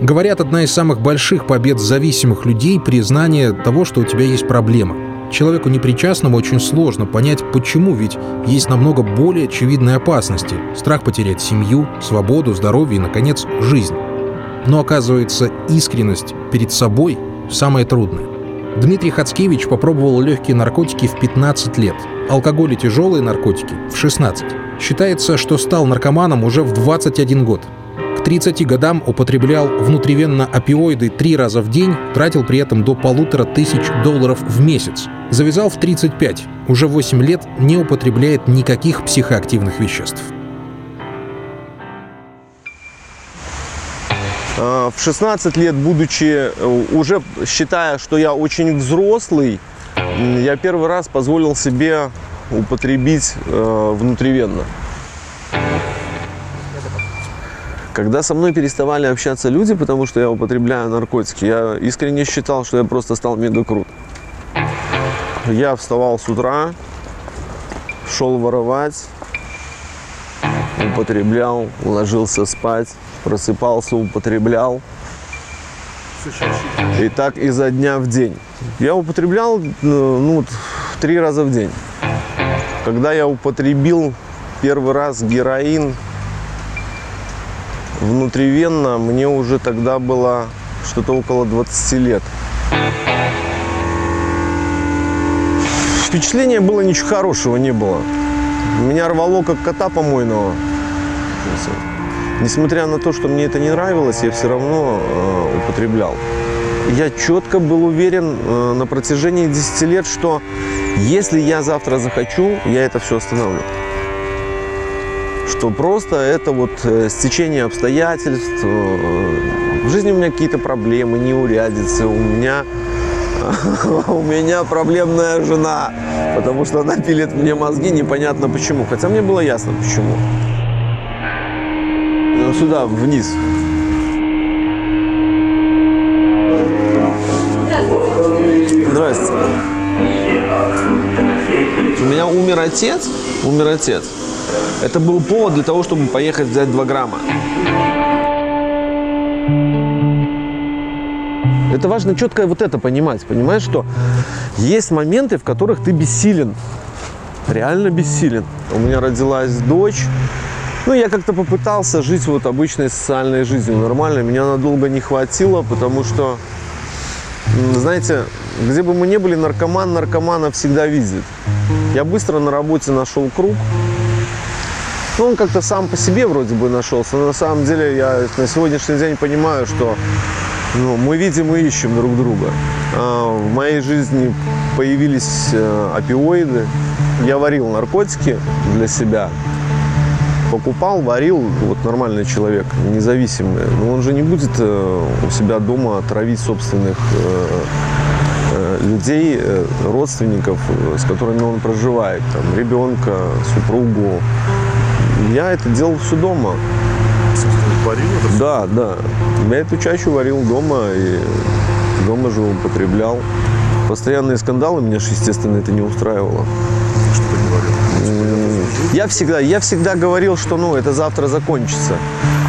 Говорят, одна из самых больших побед зависимых людей — признание того, что у тебя есть проблема. Человеку непричастному очень сложно понять, почему, ведь есть намного более очевидные опасности. Страх потерять семью, свободу, здоровье и, наконец, жизнь. Но оказывается, искренность перед собой самое трудное. Дмитрий Хацкевич попробовал легкие наркотики в 15 лет, алкоголь и тяжелые наркотики в 16. Считается, что стал наркоманом уже в 21 год. К 30 годам употреблял внутривенно-опиоиды три раза в день, тратил при этом до полутора тысяч долларов в месяц. Завязал в 35, уже 8 лет не употребляет никаких психоактивных веществ. А, в 16 лет, будучи, э, уже считая, что я очень взрослый, я первый раз позволил себе употребить э, внутривенно. Когда со мной переставали общаться люди, потому что я употребляю наркотики, я искренне считал, что я просто стал мега крут. Я вставал с утра, шел воровать, употреблял, ложился спать, просыпался, употреблял. И так изо дня в день. Я употреблял ну, три раза в день. Когда я употребил первый раз героин внутривенно, мне уже тогда было что-то около 20 лет. Впечатления было ничего хорошего не было. Меня рвало, как кота помойного. Несмотря на то, что мне это не нравилось, я все равно э, употреблял. Я четко был уверен э, на протяжении 10 лет, что если я завтра захочу, я это все остановлю. Что просто это вот э, стечение обстоятельств. Э, в жизни у меня какие-то проблемы, неурядицы. У меня у меня проблемная жена, потому что она пилит мне мозги непонятно почему. Хотя мне было ясно почему сюда, вниз. Здрасте. У меня умер отец, умер отец. Это был повод для того, чтобы поехать взять 2 грамма. Это важно четко вот это понимать. Понимаешь, что есть моменты, в которых ты бессилен. Реально бессилен. У меня родилась дочь, ну, я как-то попытался жить вот обычной социальной жизнью нормально. Меня надолго не хватило, потому что, знаете, где бы мы ни были, наркоман наркомана всегда видит. Я быстро на работе нашел круг. Ну, он как-то сам по себе вроде бы нашелся. Но на самом деле я на сегодняшний день понимаю, что ну, мы видим и ищем друг друга. А в моей жизни появились э, опиоиды. Я варил наркотики для себя покупал, варил, вот нормальный человек, независимый, но он же не будет э, у себя дома травить собственных э, людей, родственников, с которыми он проживает, там, ребенка, супругу. Я это делал все дома. Варил это Да, да. Я эту чачу варил дома и дома же употреблял. Постоянные скандалы меня же, естественно, это не устраивало. Что ты говорил? Я всегда, я всегда говорил, что ну, это завтра закончится.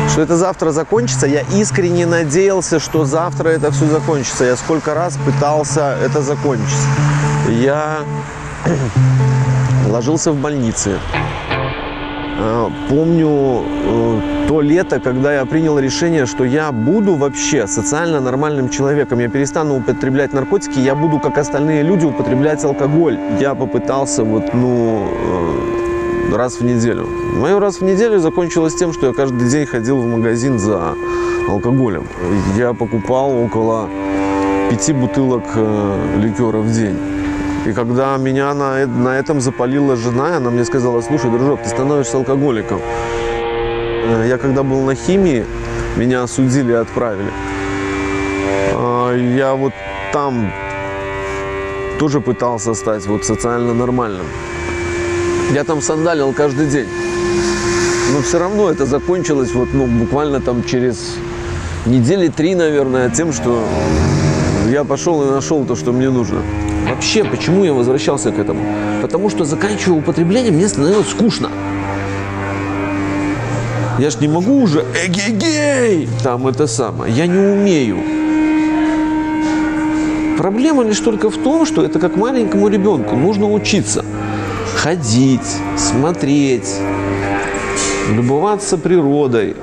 Что это завтра закончится. Я искренне надеялся, что завтра это все закончится. Я сколько раз пытался это закончить. Я ложился в больнице. А, помню э, то лето, когда я принял решение, что я буду вообще социально нормальным человеком. Я перестану употреблять наркотики, я буду, как остальные люди, употреблять алкоголь. Я попытался вот, ну, э, раз в неделю. Мое раз в неделю закончилось тем, что я каждый день ходил в магазин за алкоголем. Я покупал около пяти бутылок э, ликера в день. И когда меня на, на этом запалила жена, она мне сказала, слушай, дружок, ты становишься алкоголиком. Э, я когда был на химии, меня осудили и отправили. А, я вот там тоже пытался стать вот социально нормальным. Я там сандалил каждый день. Но все равно это закончилось вот, ну, буквально там через недели три, наверное, тем, что я пошел и нашел то, что мне нужно. Вообще, почему я возвращался к этому? Потому что заканчивая употребление, мне становилось скучно. Я ж не могу уже эгегей, там это самое. Я не умею. Проблема лишь только в том, что это как маленькому ребенку. Нужно учиться ходить, смотреть, любоваться природой,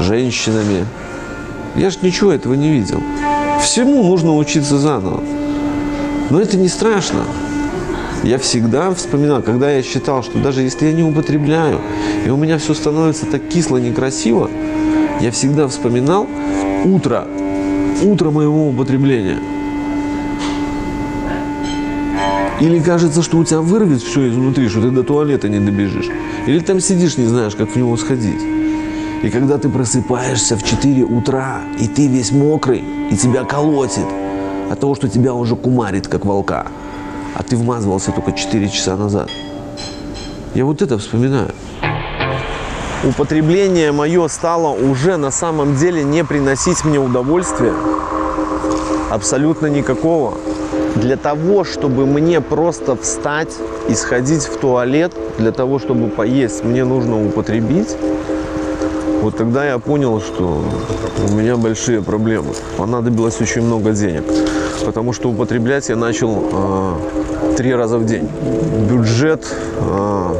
женщинами. Я ж ничего этого не видел. Всему нужно учиться заново. Но это не страшно. Я всегда вспоминал, когда я считал, что даже если я не употребляю, и у меня все становится так кисло, некрасиво, я всегда вспоминал утро, утро моего употребления. Или кажется, что у тебя вырвет все изнутри, что ты до туалета не добежишь. Или там сидишь, не знаешь, как в него сходить. И когда ты просыпаешься в 4 утра, и ты весь мокрый, и тебя колотит от того, что тебя уже кумарит, как волка, а ты вмазывался только 4 часа назад. Я вот это вспоминаю. Употребление мое стало уже на самом деле не приносить мне удовольствия. Абсолютно никакого. Для того, чтобы мне просто встать и сходить в туалет, для того, чтобы поесть, мне нужно употребить. Вот тогда я понял, что у меня большие проблемы. Понадобилось очень много денег. Потому что употреблять я начал э, три раза в день. Бюджет э,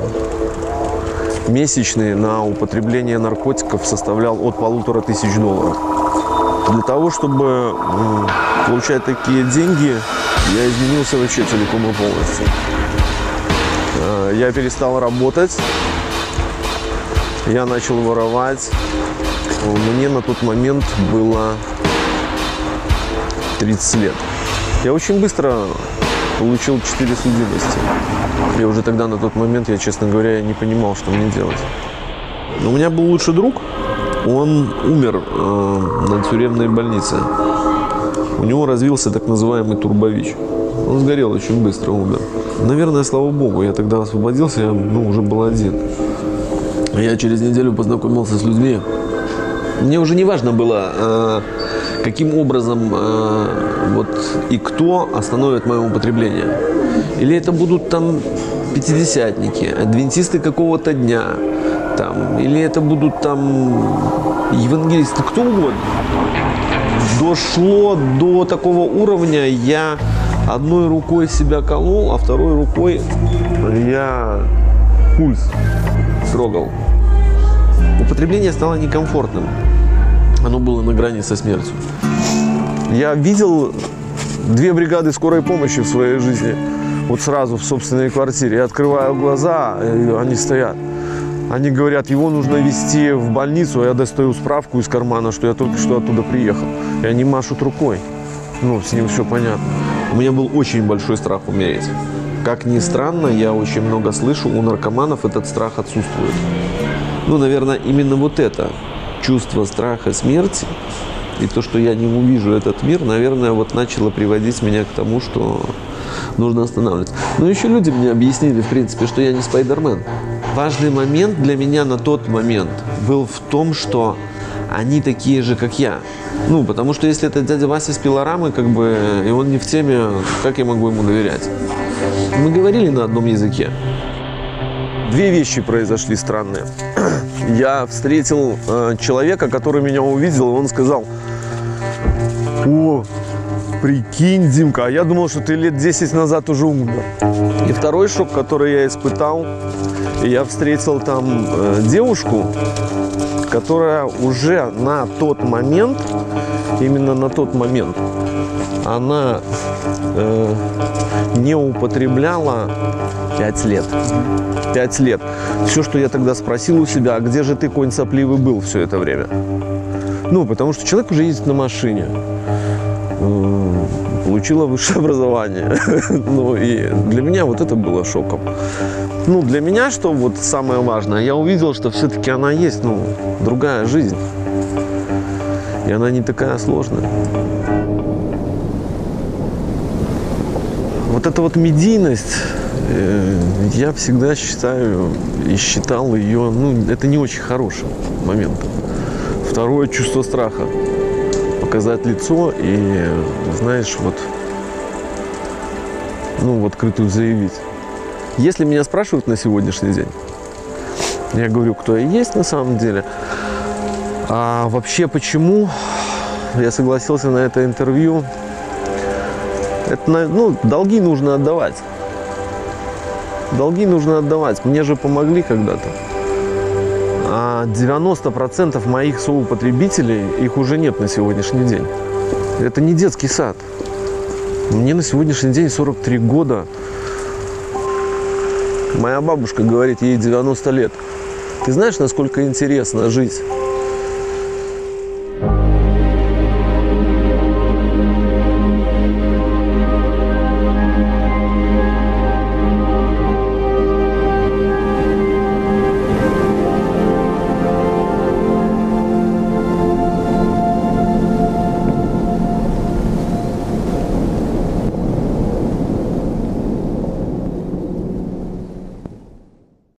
месячный на употребление наркотиков составлял от полутора тысяч долларов. Для того, чтобы э, получать такие деньги, я изменился вообще целиком и полностью. Э, Я перестал работать, я начал воровать. Мне на тот момент было 30 лет. Я очень быстро получил 4 судимости. И уже тогда, на тот момент, я, честно говоря, я не понимал, что мне делать. У меня был лучший друг. Он умер э, на тюремной больнице. У него развился так называемый турбович. Он сгорел очень быстро, умер. Наверное, слава богу, я тогда освободился, я ну, уже был один. Я через неделю познакомился с людьми. Мне уже не важно было, э, каким образом э, вот и кто остановит мое употребление. Или это будут там пятидесятники, адвентисты какого-то дня, там, или это будут там евангелисты, кто угодно. Дошло до такого уровня, я одной рукой себя колол, а второй рукой я пульс трогал. Употребление стало некомфортным. Оно было на грани со смертью. Я видел две бригады скорой помощи в своей жизни. Вот сразу в собственной квартире. Я открываю глаза, и они стоят. Они говорят, его нужно везти в больницу, а я достаю справку из кармана, что я только что оттуда приехал. И они машут рукой. Ну, с ним все понятно. У меня был очень большой страх умереть. Как ни странно, я очень много слышу, у наркоманов этот страх отсутствует. Ну, наверное, именно вот это чувство страха смерти и то, что я не увижу этот мир, наверное, вот начало приводить меня к тому, что нужно останавливаться. Но еще люди мне объяснили, в принципе, что я не Спайдермен. Важный момент для меня на тот момент был в том, что они такие же, как я. Ну, потому что если это дядя Вася с пилорамы, как бы, и он не в теме, как я могу ему доверять? Мы говорили на одном языке. Две вещи произошли странные. Я встретил э, человека, который меня увидел, и он сказал, о, прикинь, Димка, а я думал, что ты лет 10 назад уже умер. И второй шок, который я испытал, я встретил там э, девушку, которая уже на тот момент, именно на тот момент, она э, не употребляла 5 лет. 5 лет. Все, что я тогда спросил у себя, а где же ты, конь сопливый, был все это время? Ну, потому что человек уже ездит на машине. Получила высшее образование. Ну, и для меня вот это было шоком. Ну, для меня, что вот самое важное, я увидел, что все-таки она есть, ну, другая жизнь. И она не такая сложная. Вот эта вот медийность, я всегда считаю и считал ее, ну, это не очень хорошим моментом. Второе чувство страха. Показать лицо и, знаешь, вот, ну, в открытую заявить. Если меня спрашивают на сегодняшний день, Я говорю, кто я есть на самом деле. А вообще почему я согласился на это интервью? Это, ну, долги нужно отдавать. Долги нужно отдавать. Мне же помогли когда-то. А 90% моих соупотребителей, их уже нет на сегодняшний день. Это не детский сад. Мне на сегодняшний день 43 года. Моя бабушка говорит, ей 90 лет. Ты знаешь, насколько интересно жить